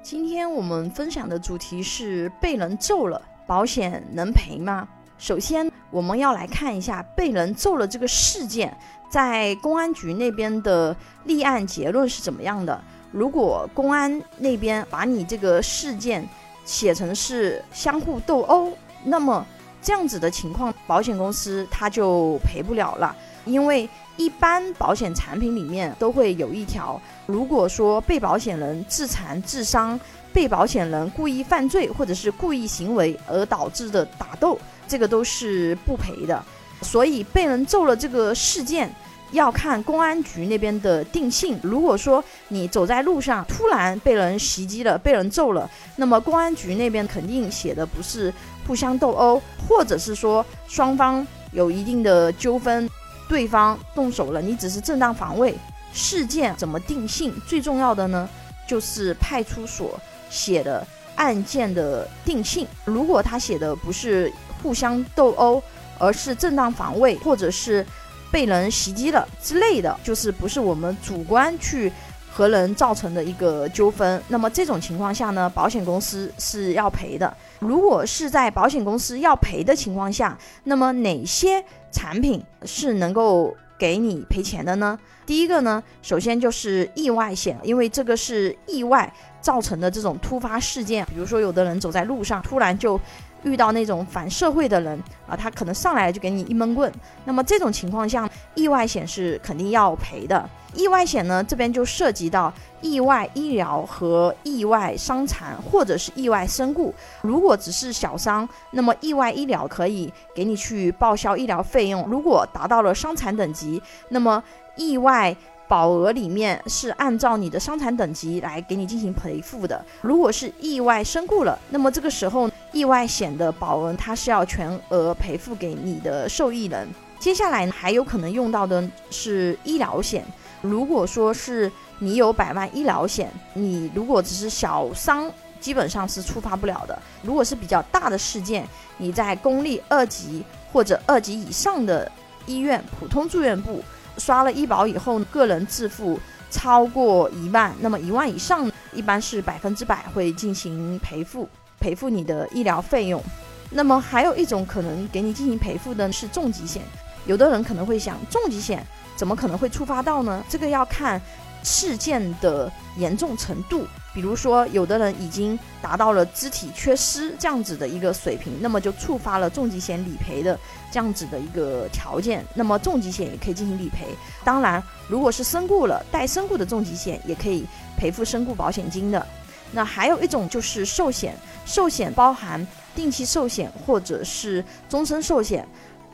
今天我们分享的主题是被人揍了，保险能赔吗？首先，我们要来看一下被人揍了这个事件，在公安局那边的立案结论是怎么样的。如果公安那边把你这个事件写成是相互斗殴，那么这样子的情况，保险公司他就赔不了了，因为一般保险产品里面都会有一条，如果说被保险人致残致伤，被保险人故意犯罪或者是故意行为而导致的打斗，这个都是不赔的。所以被人揍了这个事件。要看公安局那边的定性。如果说你走在路上突然被人袭击了、被人揍了，那么公安局那边肯定写的不是互相斗殴，或者是说双方有一定的纠纷，对方动手了，你只是正当防卫。事件怎么定性？最重要的呢，就是派出所写的案件的定性。如果他写的不是互相斗殴，而是正当防卫，或者是。被人袭击了之类的，就是不是我们主观去和人造成的一个纠纷。那么这种情况下呢，保险公司是要赔的。如果是在保险公司要赔的情况下，那么哪些产品是能够给你赔钱的呢？第一个呢，首先就是意外险，因为这个是意外造成的这种突发事件，比如说有的人走在路上，突然就。遇到那种反社会的人啊，他可能上来就给你一闷棍。那么这种情况下，意外险是肯定要赔的。意外险呢，这边就涉及到意外医疗和意外伤残，或者是意外身故。如果只是小伤，那么意外医疗可以给你去报销医疗费用。如果达到了伤残等级，那么意外。保额里面是按照你的伤残等级来给你进行赔付的。如果是意外身故了，那么这个时候意外险的保额它是要全额赔付给你的受益人。接下来还有可能用到的是医疗险。如果说是你有百万医疗险，你如果只是小伤，基本上是触发不了的。如果是比较大的事件，你在公立二级或者二级以上的医院普通住院部。刷了医保以后，个人自付超过一万，那么一万以上，一般是百分之百会进行赔付，赔付你的医疗费用。那么还有一种可能给你进行赔付的是重疾险。有的人可能会想，重疾险怎么可能会触发到呢？这个要看。事件的严重程度，比如说有的人已经达到了肢体缺失这样子的一个水平，那么就触发了重疾险理赔的这样子的一个条件，那么重疾险也可以进行理赔。当然，如果是身故了，带身故的重疾险也可以赔付身故保险金的。那还有一种就是寿险，寿险包含定期寿险或者是终身寿险。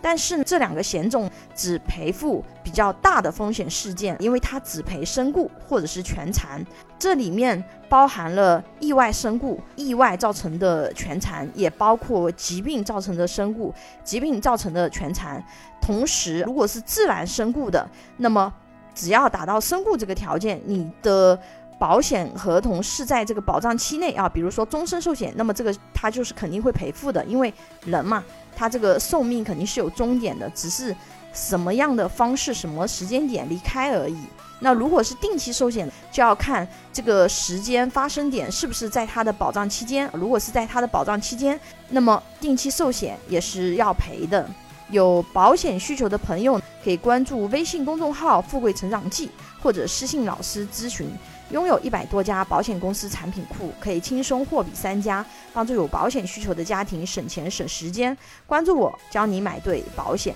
但是这两个险种只赔付比较大的风险事件，因为它只赔身故或者是全残。这里面包含了意外身故、意外造成的全残，也包括疾病造成的身故、疾病造成的全残。同时，如果是自然身故的，那么只要达到身故这个条件，你的保险合同是在这个保障期内啊，比如说终身寿险，那么这个它就是肯定会赔付的，因为人嘛。它这个寿命肯定是有终点的，只是什么样的方式、什么时间点离开而已。那如果是定期寿险，就要看这个时间发生点是不是在它的保障期间。如果是在它的保障期间，那么定期寿险也是要赔的。有保险需求的朋友可以关注微信公众号“富贵成长记”或者私信老师咨询。拥有一百多家保险公司产品库，可以轻松货比三家，帮助有保险需求的家庭省钱省时间。关注我，教你买对保险。